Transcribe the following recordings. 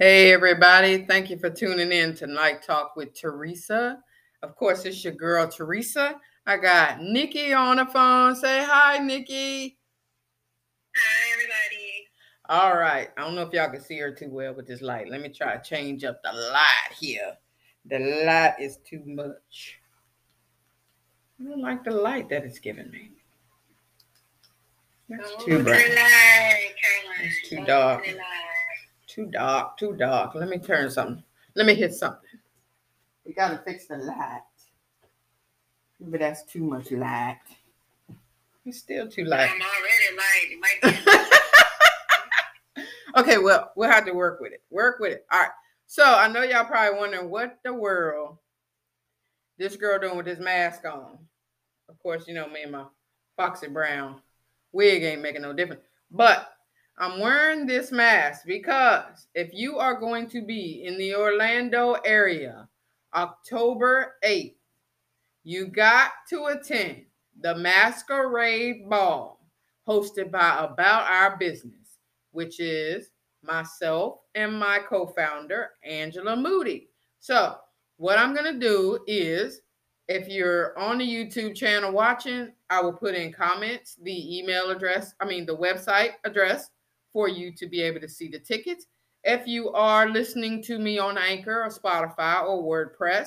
Hey, everybody. Thank you for tuning in to Night Talk with Teresa. Of course, it's your girl, Teresa. I got Nicky on the phone. Say hi, Nicky. Hi, everybody. All right. I don't know if y'all can see her too well with this light. Let me try to change up the light here. The light is too much. I don't like the light that it's giving me. That's Oh, too bright. It's too dark. Caroline. Too dark, too dark. Let me turn something. Let me hit something. We gotta fix the light. But that's too much light. It's still too light. I'm already light. It might be. Okay, well, we'll have to work with it. Work with it. All right. So I know y'all probably wondering what the world this girl doing with this mask on. Of course, you know me and my Foxy Brown wig ain't making no difference. But I'm wearing this mask because if you are going to be in the Orlando area October 8th, you got to attend the Masquerade Ball hosted by About Our Business, which is myself and my co founder, Angela Moody. So, what I'm going to do is if you're on the YouTube channel watching, I will put in comments the email address, I mean, the website address for you to be able to see the tickets. If you are listening to me on Anchor or Spotify or WordPress,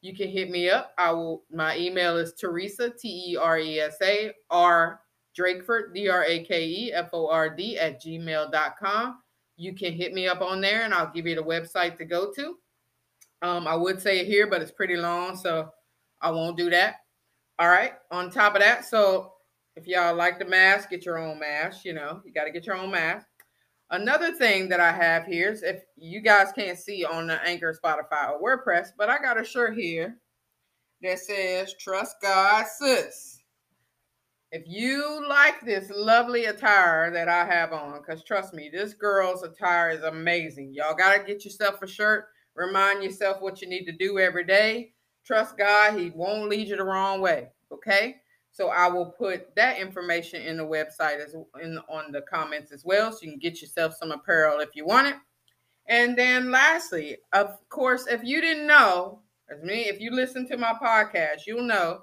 you can hit me up. I will, my email is Teresa, T E R E S A, R Drakeford, D R A K E F O R D, at gmail.com. You can hit me up on there and I'll give you the website to go to. Um, I would say it here, but it's pretty long, so I won't do that. All right. On top of that, so if y'all like the mask, get your own mask. You know, you got to get your own mask. Another thing that I have here is if you guys can't see on the Anchor, Spotify, or WordPress, but I got a shirt here that says Trust God Sis. If you like this lovely attire that I have on, because trust me, this girl's attire is amazing. Y'all got to get yourself a shirt. Remind yourself what you need to do every day. Trust God, He won't lead you the wrong way. Okay. So I will put that information in the website as in on the comments as well, so you can get yourself some apparel if you want it. And then lastly, of course, if you didn't know, as me, if you listen to my podcast, you'll know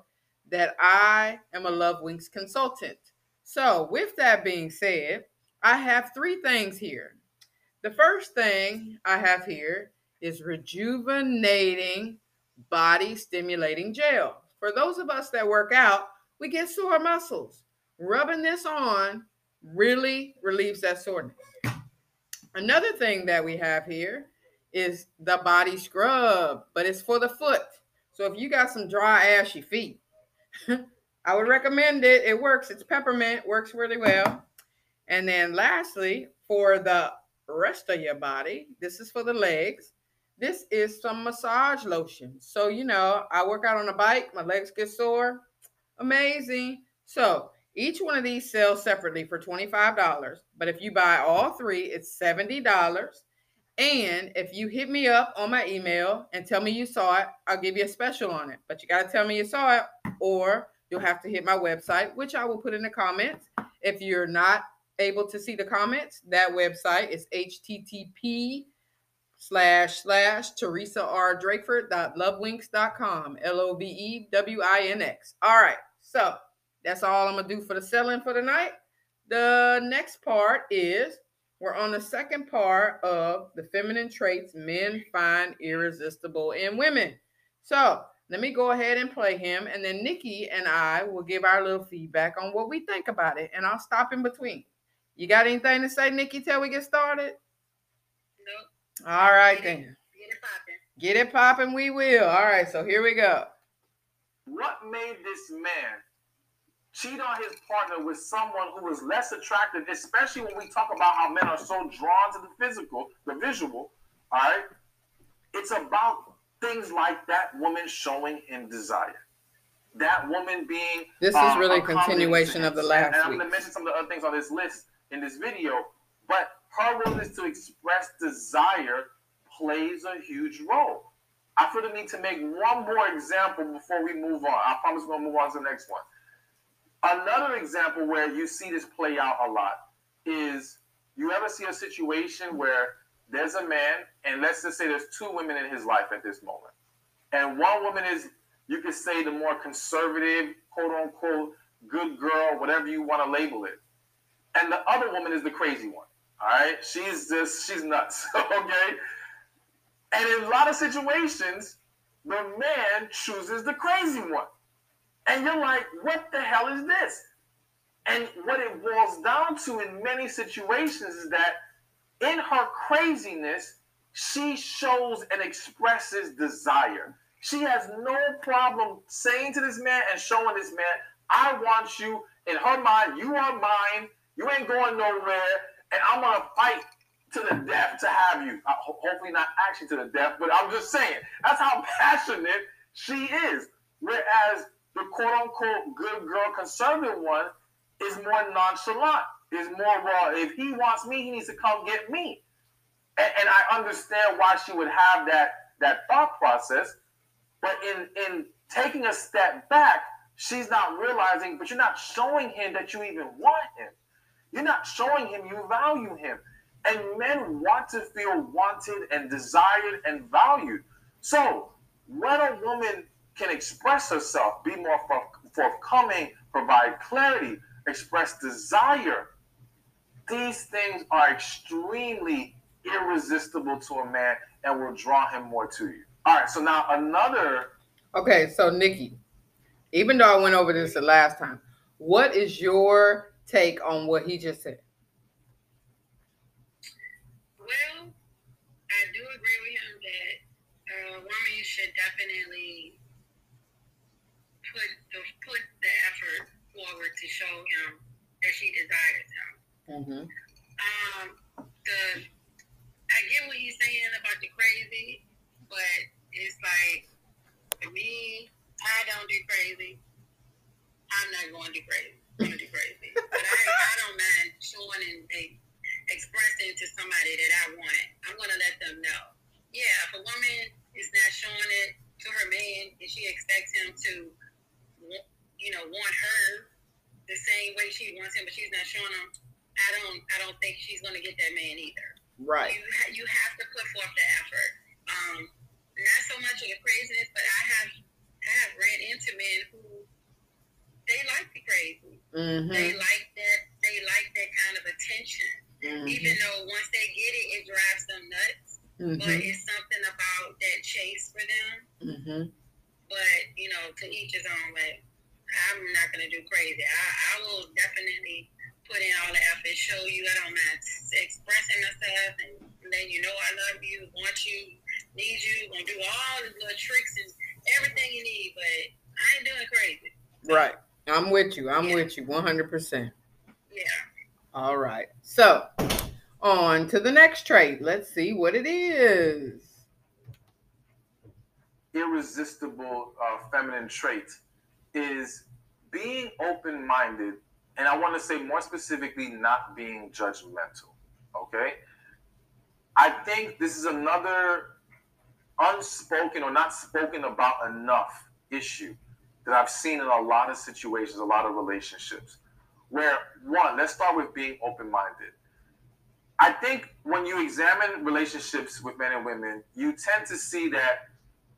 that I am a Love Winx consultant. So with that being said, I have three things here. The first thing I have here is rejuvenating body stimulating gel. For those of us that work out, we get sore muscles. Rubbing this on really relieves that soreness. Another thing that we have here is the body scrub, but it's for the foot. So if you got some dry, ashy feet, I would recommend it. It works. It's peppermint, works really well. And then lastly, for the rest of your body, this is for the legs. This is some massage lotion. So, you know, I work out on a bike, my legs get sore. Amazing. So, each one of these sells separately for $25. But if you buy all three, it's $70. And if you hit me up on my email and tell me you saw it, I'll give you a special on it. But you got to tell me you saw it, or you'll have to hit my website, which I will put in the comments. If you're not able to see the comments, that website is http slash slash Teresa R. Drakeford dot lovewinx.com. L-O-V-E-W-I-N-X. All right. So that's all I'm gonna do for the selling for tonight. The next part is we're on the second part of the feminine traits men find irresistible in women. So let me go ahead and play him, and then Nicky and I will give our little feedback on what we think about it, and I'll stop in between. You got anything to say, Nicky, till we get started? Nope. All right then. Get it popping. Get it popping, we will. All right, so here we go. What made this man cheat on his partner with someone who was less attractive, especially when we talk about how men are so drawn to the physical, the visual, all right? It's about things like that woman showing in desire. That woman being This is uh, really a continuation of the last And I'm gonna mention some of the other things on this list in this video, but her willingness to express desire plays a huge role. I feel the need to make one more example before we move on. I promise to move on to the next one. Another example where you see this play out a lot is you ever see a situation where there's a man, and let's just say there's two women in his life at this moment. And one woman is, you could say, the more conservative, quote unquote, good girl, whatever you want to label it. And the other woman is the crazy one. All right. She's just, she's nuts. okay. And in a lot of situations, the man chooses the crazy one. And you're like, what the hell is this? And what it boils down to in many situations is that in her craziness, she shows and expresses desire. She has no problem saying to this man and showing this man, I want you. In her mind, you are mine. You ain't going nowhere. And I'm going to fight to the death to have you. Uh, hopefully, not actually to the death, but I'm just saying. That's how passionate she is. Whereas the quote unquote good girl conservative one is more nonchalant, is more raw. If he wants me, he needs to come get me. And, and I understand why she would have that that thought process, but in in taking a step back, she's not realizing, but you're not showing him that you even want him. You're not showing him you value him. And men want to feel wanted and desired and valued. So when a woman can express herself, be more forthcoming, provide clarity, express desire. These things are extremely irresistible to a man and will draw him more to you. All right, so now another. Okay, so Nicky, even though I went over this the last time, what is your take on what he just said? Well, I do agree with him that a woman should definitely put the put the effort forward to show him that she desires him. Mm-hmm. Um, the I get what he's saying about the crazy, but it's like for me, I don't do crazy. I'm not going to do crazy. I'm going to do crazy, but I, I don't mind showing and expressing to somebody that I want. I'm going to let them know. Yeah, if a woman is not showing it to her man and she expects him to you know, want her the same way she wants him, but she's not showing him. I don't, I don't think she's going to get that man either. Right. You, ha- you have to put forth the effort. Um, not so much of the craziness, but I have, I have ran into men who they like the crazy. Mm-hmm. They like that. They like that kind of attention. Mm-hmm. Even though once they get it, it drives them nuts. Mm-hmm. But it's something about that chase for them. Mm-hmm. But you know, to each his own way. I'm not gonna do crazy. I, I will definitely put in all the effort, show you I don't mind expressing myself and letting you know I love you, want you, need you, gonna do all the little tricks and everything you need, but I ain't doing crazy. Right. I'm with you. I'm yeah. with you 100%. Yeah. All right. So, on to the next trait. Let's see what it is. Irresistible uh, feminine trait is being open minded, and I want to say more specifically, not being judgmental. Okay? I think this is another unspoken or not spoken about enough issue that I've seen in a lot of situations, a lot of relationships. Where, one, let's start with being open minded. I think when you examine relationships with men and women, you tend to see that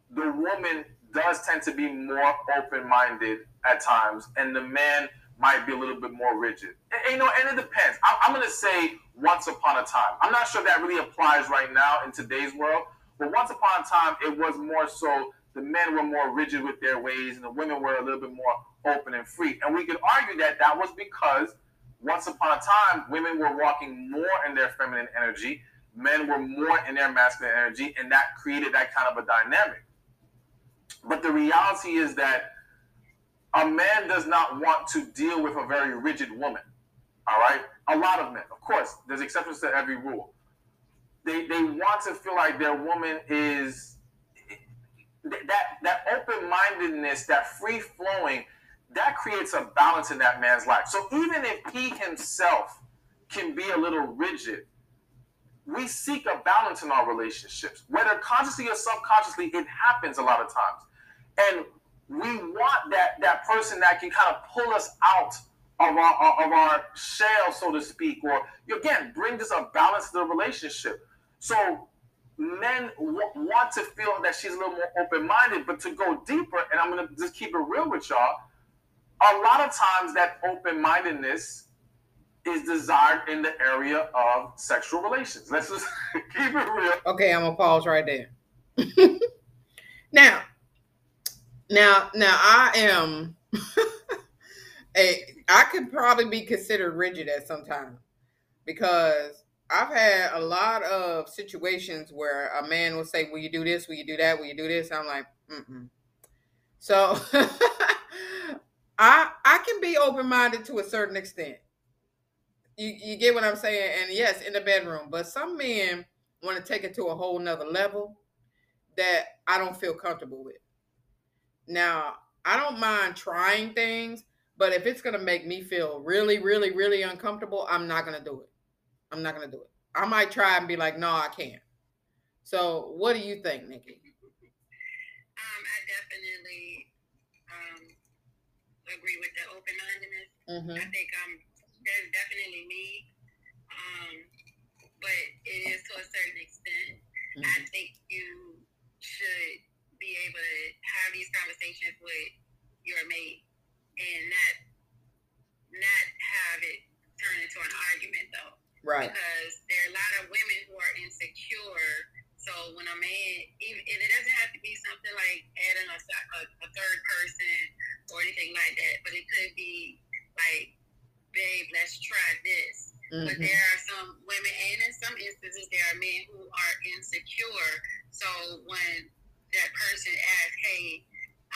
the woman does tend to be more open minded at times, and the man might be a little bit more rigid. And, you know, and it depends. I, I'm going to say once upon a time. I'm not sure that really applies right now in today's world, but once upon a time, it was more so the men were more rigid with their ways, and the women were a little bit more open and free. And we could argue that that was because once upon a time, women were walking more in their feminine energy, men were more in their masculine energy, and that created that kind of a dynamic. But the reality is that a man does not want to deal with a very rigid woman. All right? A lot of men, of course, there's exceptions to every rule. They, they want to feel like their woman is that that open-mindedness, that free flowing, that creates a balance in that man's life. So even if he himself can be a little rigid, we seek a balance in our relationships, whether consciously or subconsciously. It happens a lot of times, and we want that that person that can kind of pull us out of our of our shell, so to speak, or again bring just a balance to the relationship. So men w- want to feel that she's a little more open-minded, but to go deeper, and I'm gonna just keep it real with y'all. A lot of times, that open-mindedness is desired in the area of sexual relations. Let's just keep it real. Okay, I'm gonna pause right there. now, now, now, I am a. I could probably be considered rigid at some time because I've had a lot of situations where a man will say, "Will you do this? Will you do that? Will you do this?" I'm like, Mm-mm. so I I can be open minded to a certain extent. You you get what I'm saying? And yes, in the bedroom, but some men want to take it to a whole nother level that I don't feel comfortable with. Now, I don't mind trying things, but if it's gonna make me feel really, really, really uncomfortable, I'm not gonna do it. I'm not gonna do it. I might try and be like, no, I can't. So, what do you think, Nicky? Um, I definitely agree with the open mindedness. Mm-hmm. I think um, that's definitely me, um, but it is to a certain extent. I Mm-hmm. think you should be able to have these conversations with your mate and not not have it turn into an argument though Right. because there are a lot of women who are insecure. So when a man, even and it doesn't have to be something like adding a, a, a third person or anything like that, but it could be like, babe, let's try this. But Mhm. there are some women, and in some instances, there are men who are insecure. So when that person asks, "Hey,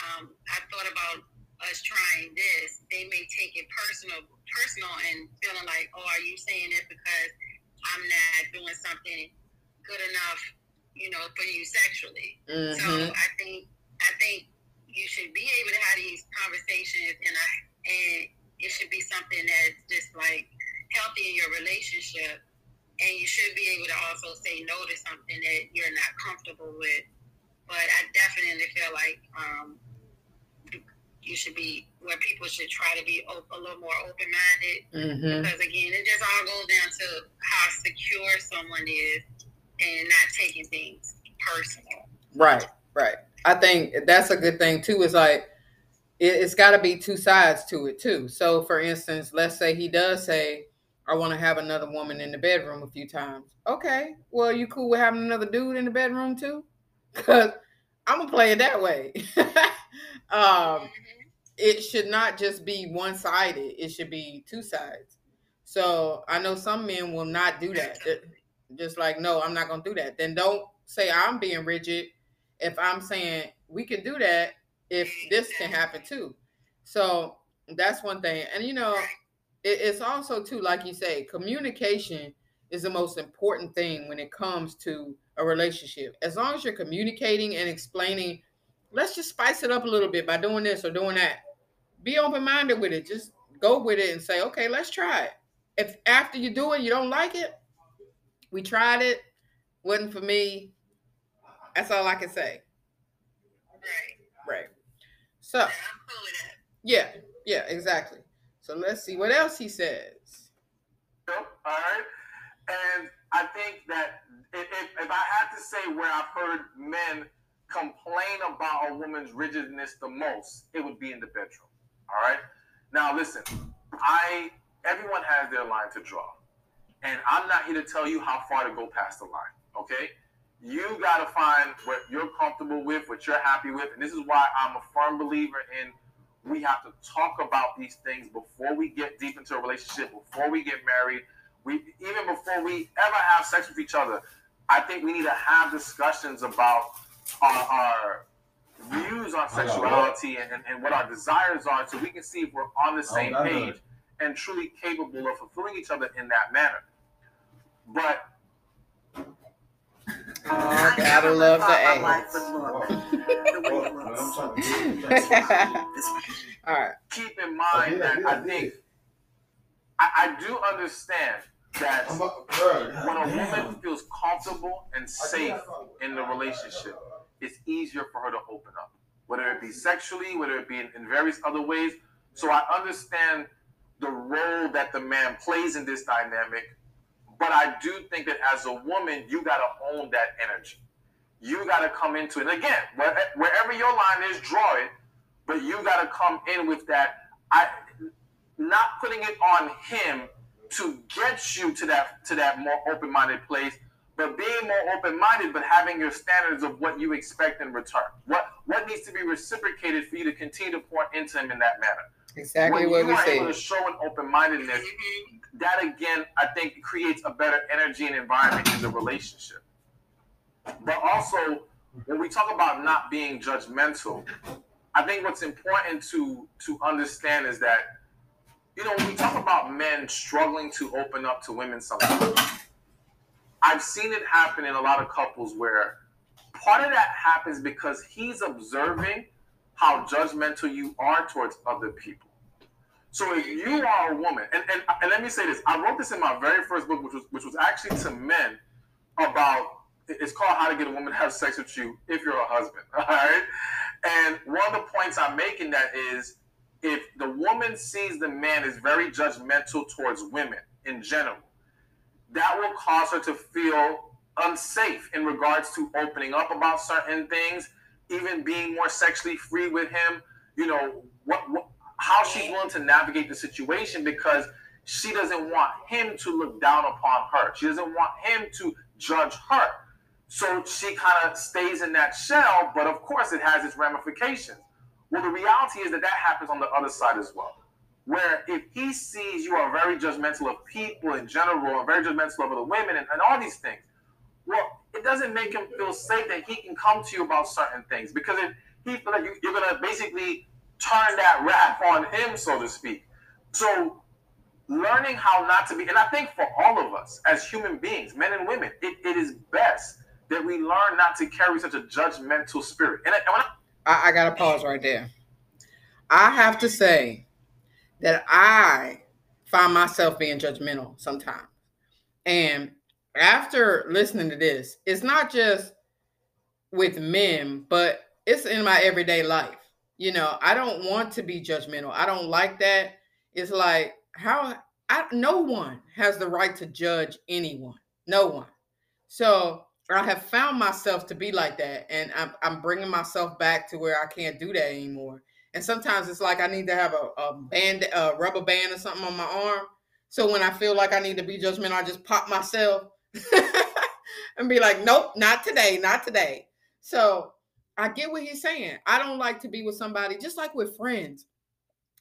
um, I thought about us trying this," they may take it personal, personal, and feeling like, "Oh, are you saying this because I'm not doing something good enough, you know, for you sexually?" So Mhm. I think I think you should be able to have these conversations, and I, and it should be something that's just like healthy in your relationship, and you should be able to also say no to something that you're not comfortable with. But I definitely feel like um, you should be where people should try to be op- a little more open minded Mhm. because again, it just all goes down to how secure someone is and not taking things personal. Right. Right. I think that's a good thing too. Is like it, it's got to be two sides to it too. So, for instance, let's say he does say, "I want to have another woman in the bedroom a few times." Okay. Well, you cool with having another dude in the bedroom too? Because I'm gonna play it that way. um, it should not just be one sided. It should be two sides. So I know some men will not do that. Just like, no, I'm not gonna do that. Then don't say I'm being rigid if I'm saying we can do that if this can happen too. So that's one thing. And you know, it, it's also too, like you say, communication is the most important thing when it comes to a relationship. As long as you're communicating and explaining, let's just spice it up a little bit by doing this or doing that. Be open minded with it. Just go with it and say, okay, let's try it. If after you do it, you don't like it, we tried it, wasn't for me. That's all I can say. Right. Right. So, Yeah, I'm cool yeah, yeah, exactly. So let's see what else he says. All right. And I think that if, if, if I had to say where I've heard men complain about a woman's rigidness the most, it would be in the bedroom. All right. Now listen, I everyone has their line to draw. And I'm not here to tell you how far to go past the line. Okay? You gotta find what you're comfortable with, what you're happy with. And this is why I'm a firm believer in we have to talk about these things before we get deep into a relationship, before we get married, we even before we ever have sex with each other. I think we need to have discussions about our, our views on sexuality and, and, and what our desires are so we can see if we're on the same that's page good. and truly capable of fulfilling each other in that manner. But Oh, gotta love the My A. life would look the way it Well, looks. I'm trying to- This All right. keep in mind Oh, yeah, that yeah, I yeah. think I, I do understand that I'm when a damn. woman feels comfortable and I safe think I- in the relationship, it's easier for her to open up, whether it be sexually, whether it be in, in various other ways. So I understand the role that the man plays in this dynamic, But I do think that as a woman, you got to own that energy. You got to come into it. And again, where- wherever your line is, draw it. But you got to come in with that. I not putting it on him to get you to that to that more open-minded place, but being more open-minded, but having your standards of what you expect in return. What what needs to be reciprocated for you to continue to pour into him in that manner. Exactly when what you we are able to show an open-mindedness, that again, I think creates a better energy and environment in the relationship. But also, when we talk about not being judgmental, I think what's important to to understand is that, you know, when we talk about men struggling to open up to women sometimes, I've seen it happen in a lot of couples where part of that happens because he's observing how judgmental you are towards other people. So if you are a woman, and, and, and let me say this, I wrote this in my very first book, which was which was actually to men about it's called How to Get a Woman to Have Sex with You if you're a husband. All right. And one of the points I'm making that is if the woman sees the man is very judgmental towards women in general, that will cause her to feel unsafe in regards to opening up about certain things, even being more sexually free with him. You know, what, what how she's willing to navigate the situation because she doesn't want him to look down upon her. She doesn't want him to judge her. So she kind of stays in that shell, but of course it has its ramifications. Well, the reality is that that happens on the other side as well. Where if he sees you are very judgmental of people in general, very judgmental of other women, and, and all these things, well, it doesn't make him feel safe that he can come to you about certain things because if he feel like you, you're gonna basically turn that wrath on him, so to speak. So learning how not to be, and I think for all of us as human beings, men and women, it, it is best that we learn not to carry such a judgmental spirit. And, I, I, I, I gotta pause right there. I have to say that I find myself being judgmental sometimes. And after listening to this, it's not just with men, but it's in my everyday life. You know, I don't want to be judgmental. I don't like that. It's like how I no one has the right to judge anyone. No one. So I have found myself to be like that, and I'm, I'm bringing myself back to where I can't do that anymore. And sometimes it's like I need to have a, a band, a rubber band or something on my arm. So when I feel like I need to be judgmental, I just pop myself and be like, nope, not today, not today. So I get what he's saying. I don't like to be with somebody, just like with friends.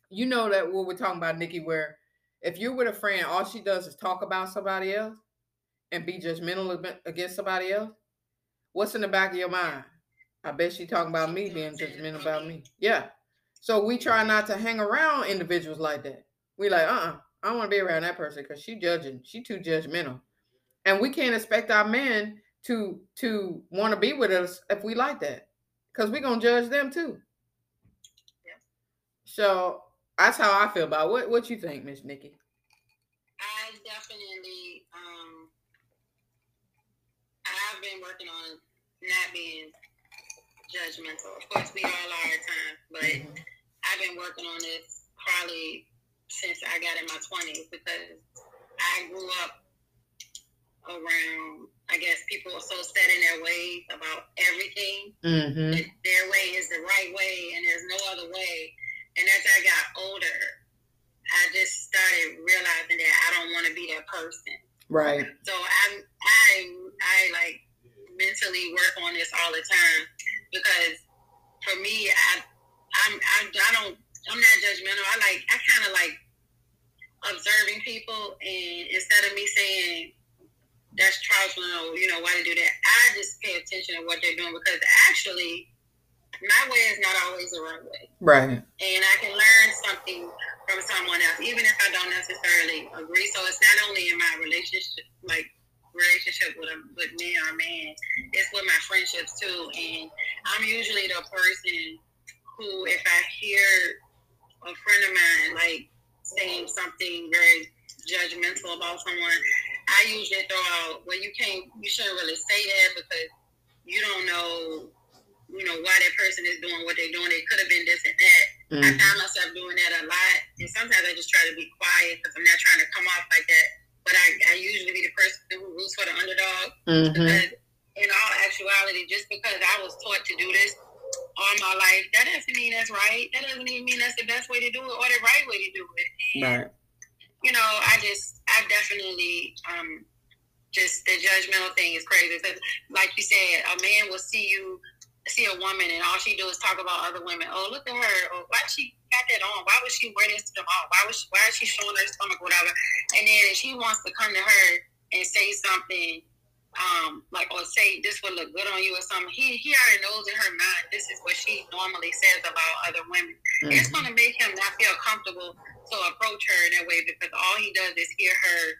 You know that what we're talking about, Nicky, where if you're with a friend, all she does is talk about somebody else and be judgmental against somebody else. What's in the back of your mind? I bet she talking about me being judgmental about me. Yeah. So we try not to hang around individuals like that. We like, uh-uh, I don't want to be around that person because she judging. She too judgmental. And we can't expect our men to to want to be with us if we like that. Because we're gonna judge them too. Yeah. So that's how I feel about it. what what you think, Miss Nicky. I definitely um I've been working on not being judgmental. Of course we all are at times, but I've been working on this probably since I got in my twenties because I grew up around I guess people are so set in their ways about everything Mm-hmm. their way is the right way and there's no other way. And as I got older, I just started realizing that I don't want to be that person. Right. So I'm I I like mentally work on this all the time because for me I I'm I, I don't I'm not judgmental. I like I kind of like observing people and instead of me saying that's trifling or you know why they do that, I just pay attention to what they're doing because actually my way is not always the right way Right. and I can learn something from someone else, even if I don't necessarily agree. So it's not only in my relationship, like relationship with a with me or a man, it's with my friendships too. And I'm usually the person who, if I hear a friend of mine like saying something very judgmental about someone, I usually throw out, well, you can't, you shouldn't really say that because you don't know, you know, why that person is doing what they're doing. It could have been this and that. I Mm. find myself doing that a lot, and sometimes I just try to be quiet because I'm not trying to come off like that but I, I usually be the person who roots for the underdog. hmm Because in all actuality, just because I was taught to do this all my life, that doesn't mean that's right. That doesn't even mean that's the best way to do it or the right way to do it. And, Right. you know, I just, I definitely, um, just the judgmental thing is crazy. Because, like you said, a man will see you, see a woman, and all she do is talk about other women. Oh, look at her. Or why she got that on? Why would she wear this to the mall? Why was she, why is she showing her stomach, whatever? And then if she wants to come to her and say something, um, like or say this would look good on you or something, he he already knows in her mind is what she normally says about other women. It's Mhm. gonna make him not feel comfortable to approach her in that way because all he does is hear her,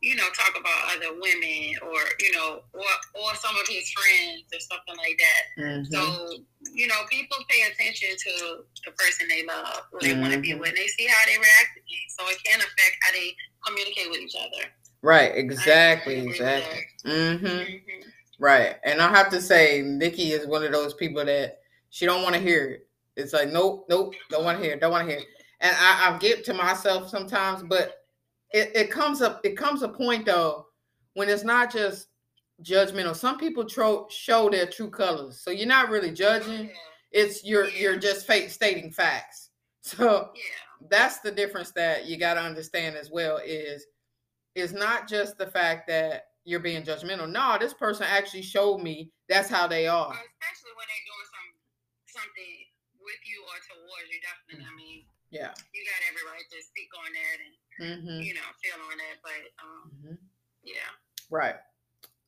you know, talk about other women or you know, or or some of his friends or something like that. Mhm. So you know, people pay attention to the person they love, who they want to be with. And they see how they react to things, so it can affect how they communicate with each other. Right. Exactly. Exactly. hmm that. Mhm. Right. And I have to say, Nicky is one of those people that she don't want to hear it. It's like, nope, nope, don't want to hear it, don't want to hear it. And I, I get to myself sometimes, but it, it comes up, it comes a point though, when it's not just judgmental. Some people tro- show their true colors. So you're not really judging. It's you're you're just fake stating facts. So Yeah. that's the difference that you got to understand as well is is not just the fact that you're being judgmental. No, this person actually showed me that's how they are. especially when they're doing something with you or towards you. Definitely, I mean, Yeah. you got every right to speak on that and hmm you know feel on that. But um, yeah, Right.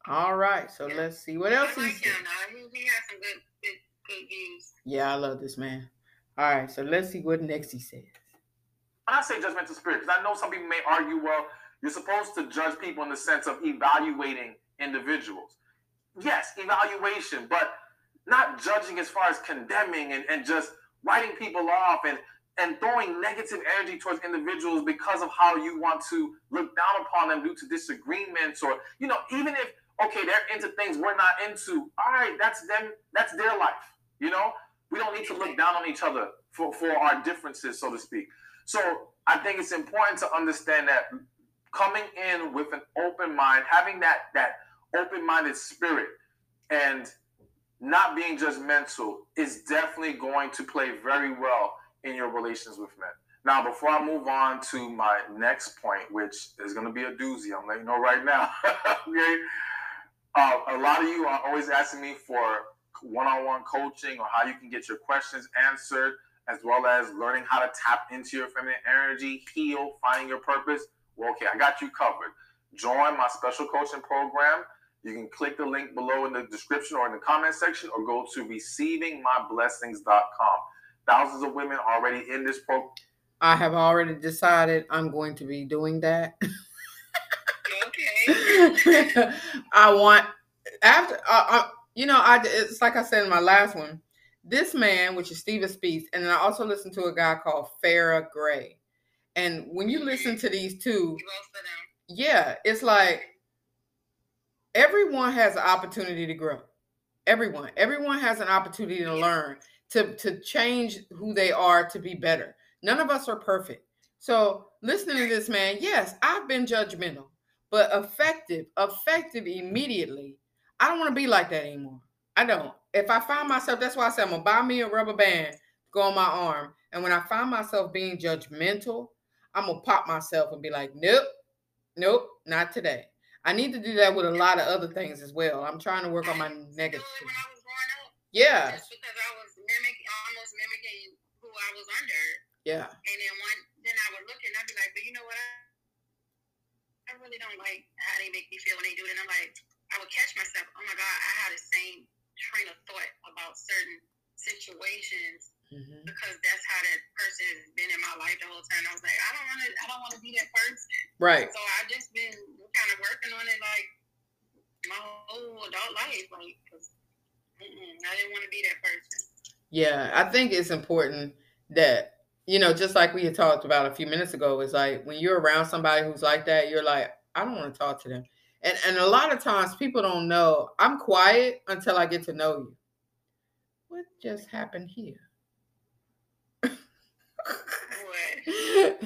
All right. So Yeah. let's see what I else he like said. him. Now he, he has some good good good views. Yeah, I love this man. All right. So let's see what next he says. when I say judgmental spirit, because I know some people may argue, well, you're supposed to judge people in the sense of evaluating individuals. Yes, evaluation, but not judging as far as condemning and, and just writing people off and, and throwing negative energy towards individuals because of how you want to look down upon them due to disagreements or, you know, even if, okay, they're into things we're not into, all right, that's them, that's their life, you know? We don't need to look down on each other for, for our differences, so to speak. So I think it's important to understand that coming in with an open mind, having that that open-minded spirit, and not being judgmental is definitely going to play very well in your relations with men. Now, before I move on to my next point, which is going to be a doozy, I'm letting you know right now. okay, uh, a lot of you are always asking me for one-on-one coaching or how you can get your questions answered as well as learning how to tap into your feminine energy, heal, finding your purpose. Well, okay, I got you covered. Join my special coaching program. You can click the link below in the description or in the comment section or go to receivingmyblessings.com. Thousands of women already in this program. I have already decided I'm going to be doing that. Okay. I want after uh, uh, you know I it's like I said in my last one. This man, which is Stephen Speaks, and then I also listened to a guy called Farrah Gray. And when you listen to these two, You both for them. yeah, it's like everyone has an opportunity to grow. Everyone, everyone has an opportunity to learn, to to change who they are to be better. None of us are perfect. So listening to this man, yes, I've been judgmental, but effective, effective immediately. I don't want to be like that anymore. I don't. If I find myself, that's why I said I'm gonna buy me a rubber band, go on my arm. And when I find myself being judgmental, I'm gonna pop myself and be like, nope, nope, not today. I need to do that with a lot of other things as well. I'm trying to work on my I used to do negative. it when I was growing up. Yeah, Just because I was mimicking, almost mimicking who I was under. yeah, And then one, then I would look and I'd be like, but you know what? I, I really don't like how they make me feel when they do it. And I'm like, I would catch myself. Oh my God, I had the same train of thought about certain situations mhm, because that's how that person has been in my life the whole time. I was like, I don't want to, I don't want to be that person. right. So I just been kind of working on it like my whole adult life, like, cause mm-mm, I didn't want to be that person. Yeah, I think it's important that you know, just like we had talked about a few minutes ago, is like when you're around somebody who's like that, you're like, I don't want to talk to them. And and a lot of times people don't know. I'm quiet until I get to know you. What just happened here?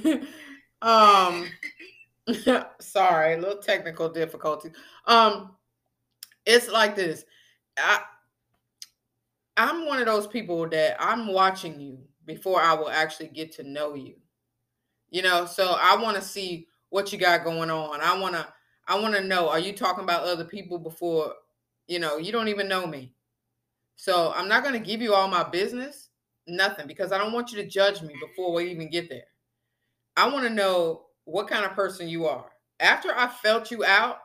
What? um Sorry, a little technical difficulty. Um, it's like this. I I'm one of those people that I'm watching you before I will actually get to know you. You know, so I want to see what you got going on. I want to I want to know are you talking about other people before, you know, you don't even know me. So, I'm not going to give you all my business, nothing because I don't want you to judge me before we even get there. I want to know what kind of person you are. After I felt you out,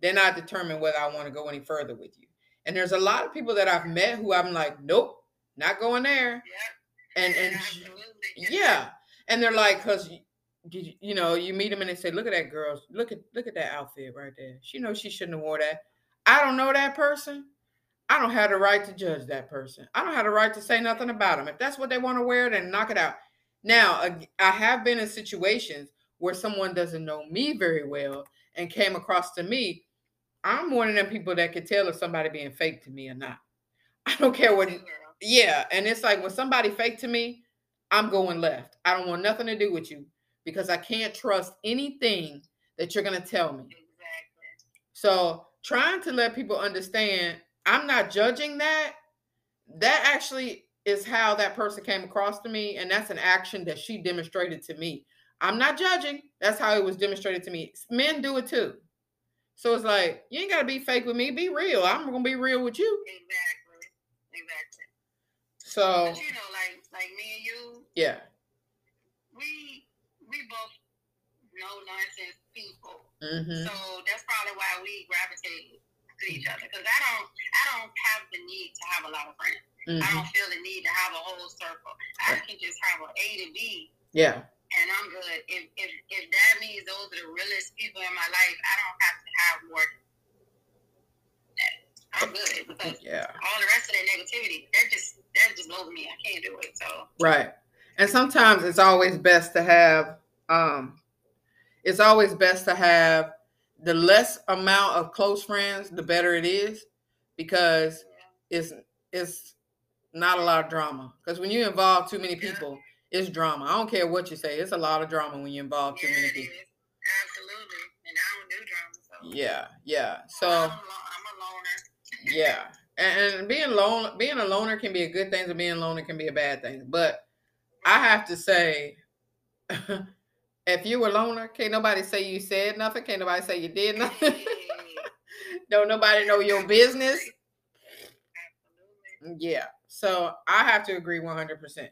then I determine whether I want to go any further with you. And there's a lot of people that I've met who I'm like, nope, not going there. Yeah. And and Absolutely. yeah, and they're like, cause you, you you know you meet them and they say, look at that girl, look at look at that outfit right there. She knows she shouldn't have wore that. I don't know that person. I don't have the right to judge that person. I don't have the right to say nothing about them. If that's what they want to wear, then knock it out. Now, I have been in situations where someone doesn't know me very well and came across to me. I'm one of them people that can tell if somebody being fake to me or not. I don't care what. Yeah, and it's like when somebody fake to me, I'm going left. I don't want nothing to do with you because I can't trust anything that you're gonna tell me. Exactly. So trying to let people understand, I'm not judging that. That actually is how that person came across to me, and that's an action that she demonstrated to me. I'm not judging. That's how it was demonstrated to me. Men do it too. So it's like you ain't gotta be fake with me. Be real. I'm gonna be real with you. Exactly. Exactly. So But you know, like like me and you, yeah. we we both no nonsense people. hmm So that's probably why we gravitate to each other. Because I don't I don't have the need to have a lot of friends. I hmm don't feel the need to have a whole circle. I can just have a A to B Yeah. And I'm good. If if if that means those are the realest people in my life, I don't have to have more. I'm good because Yeah. all the rest of that negativity, that just that just blows me. I can't do it. So Right. And sometimes it's always best to have um it's always best to have the less amount of close friends, the better it is because it's it's not a lot of drama. Because when you involve too many people, it's drama. I don't care what you say, it's a lot of drama when you involve too many people. Absolutely. And I don't do drama. So Yeah, yeah. So I'm, a loner. yeah and, and being lone being a loner can be a good thing and being a loner can be a bad thing but i have to say if you were a loner can't nobody say you said nothing can't nobody say you did nothing don't nobody know your business Absolutely. yeah so i have to agree 100%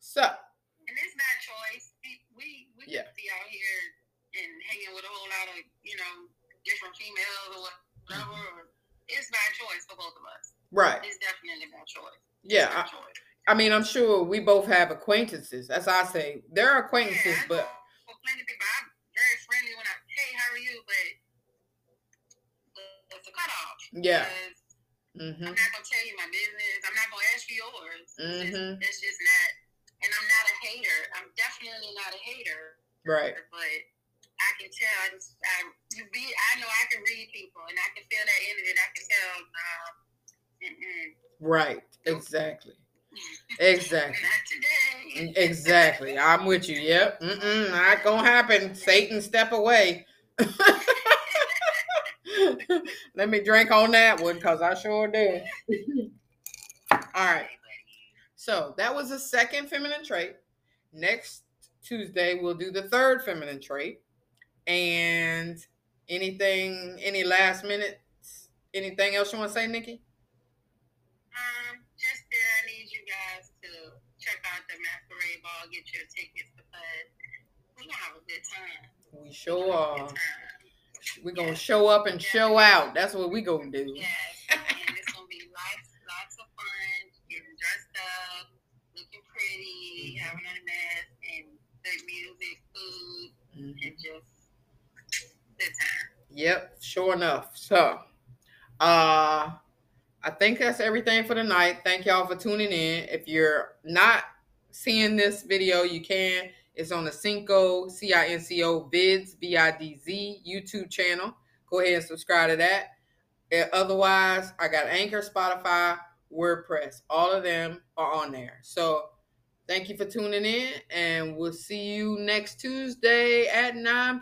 so And it's not choice. We we, we Yeah. be out here and hanging with a whole lot of, you know, different females or whatever. Mm-hmm. It's by choice for both of us. right It's definitely by choice. yeah By I, choice. I mean i'm sure we both have acquaintances as i say there are acquaintances yeah, but for plenty of people, I'm very friendly when I hey, how are you? But it's a cutoff. Yeah. Because hmm I'm not gonna tell you my business. I'm not gonna ask you yours. It's just-. It's just not. And I'm not a hater. I'm definitely not a hater. right But I can tell. I just. I, you be. I know I can read people, and I can feel that energy. And I can tell. Um, mm-mm, right exactly exactly today. Exactly. I'm with you. Yep. Mm-mm, not gonna happen. Satan, step away. Let me drink on that one because I sure do. All right. So that was the second feminine trait. Next Tuesday, we'll do the third feminine trait. And anything, any last minute, anything else you want to say, Nicky? Um, just that I need you guys to check out the masquerade ball, get your tickets because we're gonna have a good time. We sure gonna a are. We're going to show up and show out. That's what we going to do. Yes, and. Yep, sure enough. So, uh, I think that's everything for tonight. Thank y'all for tuning in. If you're not seeing this video, you can. It's on the Cinco C I N C O Vidz V I D Z YouTube channel. Go ahead and subscribe to that. Uh, Otherwise, I got Anchor, Spotify, WordPress. All of them are on there. So, thank you for tuning in, and we'll see you next Tuesday at 9